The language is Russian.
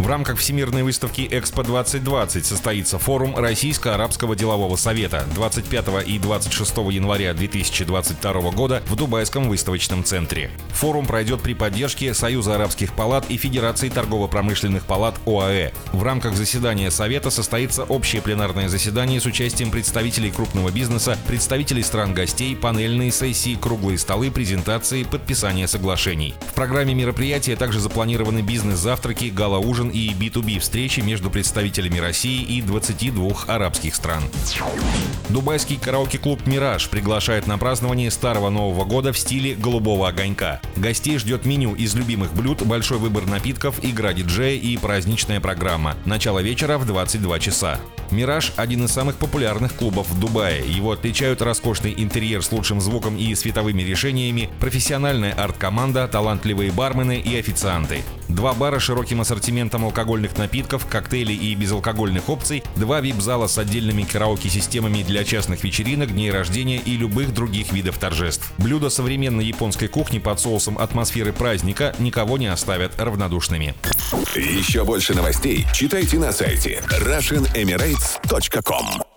В рамках Всемирной выставки «Экспо-2020» состоится форум Российско-Арабского делового совета 25 и 26 января 2022 года в Дубайском выставочном центре. Форум пройдет при поддержке Союза арабских палат и Федерации торгово-промышленных палат ОАЭ. В рамках заседания Совета состоится общее пленарное заседание с участием представителей крупного бизнеса, представителей стран-гостей, панельные сессии, круглые столы, презентации, подписание соглашений. В программе мероприятия также запланированы бизнес-завтраки, гала-ужин и B2B встречи между представителями России и 22 арабских стран. Дубайский караоке-клуб «Мираж» приглашает на празднование Старого Нового года в стиле «Голубого огонька». Гостей ждет меню из любимых блюд, большой выбор напитков, игра диджея и праздничная программа. Начало вечера в 22 часа. «Мираж» — один из самых популярных клубов в Дубае. Его отличают роскошный интерьер с лучшим звуком и световыми решениями, профессиональная арт-команда, талантливые бармены и официанты. Два бара с широким ассортиментом алкогольных напитков, коктейлей и безалкогольных опций, два вип-зала с отдельными караоке-системами для частных вечеринок, дней рождения и любых других видов торжеств. Блюда современной японской кухни под соусом атмосферы праздника никого не оставят равнодушными. Еще больше новостей читайте на сайте RussianEmirates.com